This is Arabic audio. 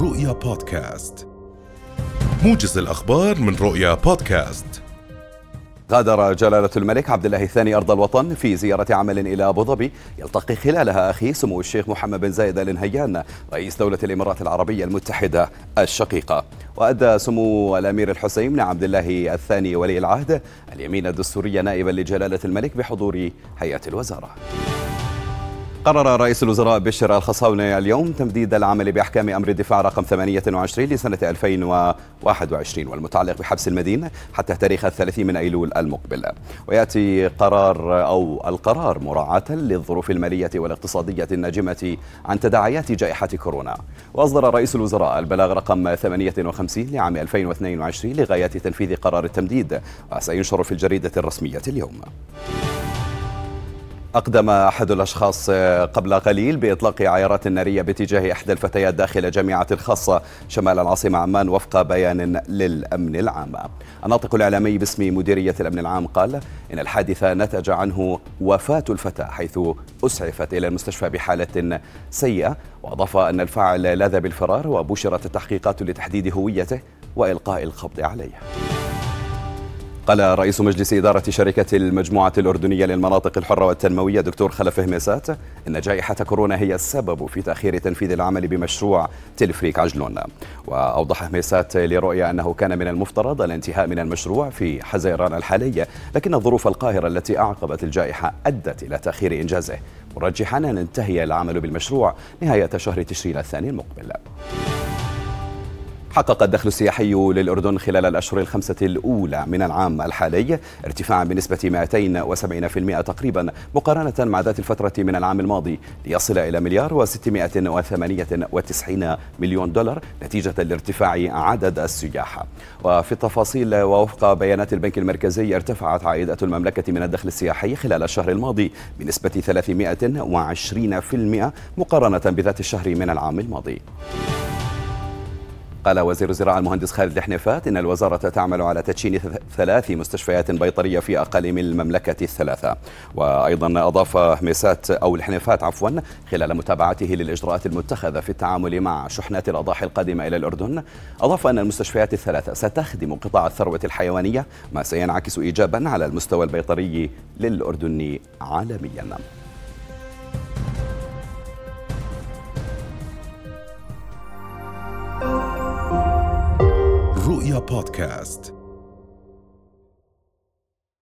رؤيا بودكاست. موجز الأخبار من رؤيا بودكاست. غادر جلالة الملك عبد الله الثاني أرض الوطن في زيارة عمل إلى أبو ظبي يلتقي خلالها أخيه سمو الشيخ محمد بن زايد آل نهيان رئيس دولة الإمارات العربية المتحدة الشقيقة. وأدى سمو الأمير الحسين بن عبد الله الثاني ولي العهد اليمين الدستورية نائبا لجلالة الملك بحضور هيئة الوزارة. قرر رئيس الوزراء بشر الخصاونة اليوم تمديد العمل بأحكام أمر الدفاع رقم 28 لسنة 2021 والمتعلق بحبس المدينة حتى تاريخ الثلاثين من أيلول المقبل. ويأتي قرار أو القرار مراعاة للظروف المالية والاقتصادية الناجمة عن تداعيات جائحة كورونا. وأصدر رئيس الوزراء البلاغ رقم 58 لعام 2022 لغاية تنفيذ قرار التمديد وسينشر في الجريدة الرسمية اليوم. أقدم أحد الأشخاص قبل قليل بإطلاق عيارات نارية باتجاه إحدى الفتيات داخل جامعة الخاصة شمال العاصمة عمان وفق بيان للأمن العام. الناطق الإعلامي باسم مديرية الأمن العام قال إن الحادث نتج عنه وفاة الفتاة حيث أسعفت إلى المستشفى بحالة سيئة وأضاف أن الفاعل لاذ بالفرار وبشرت التحقيقات لتحديد هويته وإلقاء القبض عليه. قال رئيس مجلس إدارة شركة المجموعة الأردنية للمناطق الحرة والتنموية دكتور خلف هميسات إن جائحة كورونا هي السبب في تأخير تنفيذ العمل بمشروع تلفريك عجلون. وأوضح هميسات لرؤية أنه كان من المفترض الانتهاء من المشروع في حزيران الحالي لكن الظروف القاهرة التي أعقبت الجائحة أدت إلى تأخير إنجازه. مرجحا أن ينتهي العمل بالمشروع نهاية شهر تشرين الثاني المقبل. حقق الدخل السياحي للأردن خلال الأشهر الخمسة الأولى من العام الحالي ارتفاعا بنسبة 270% تقريبا مقارنة مع ذات الفترة من العام الماضي ليصل إلى مليار و698 مليون دولار نتيجة لارتفاع عدد السياح. وفي التفاصيل ووفق بيانات البنك المركزي ارتفعت عائدة المملكة من الدخل السياحي خلال الشهر الماضي بنسبة 320% مقارنة بذات الشهر من العام الماضي. قال وزير الزراعة المهندس خالد الحنيفات إن الوزارة تعمل على تدشين ثلاث مستشفيات بيطرية في أقاليم المملكة الثلاثة. وأيضا أضاف هميسات أو الحنيفات عفوا خلال متابعته للإجراءات المتخذة في التعامل مع شحنات الأضاحي القادمة إلى الأردن أضاف أن المستشفيات الثلاثة ستخدم قطاع الثروة الحيوانية ما سينعكس إيجابا على المستوى البيطري للأردن عالميا. رؤيا بودكاست.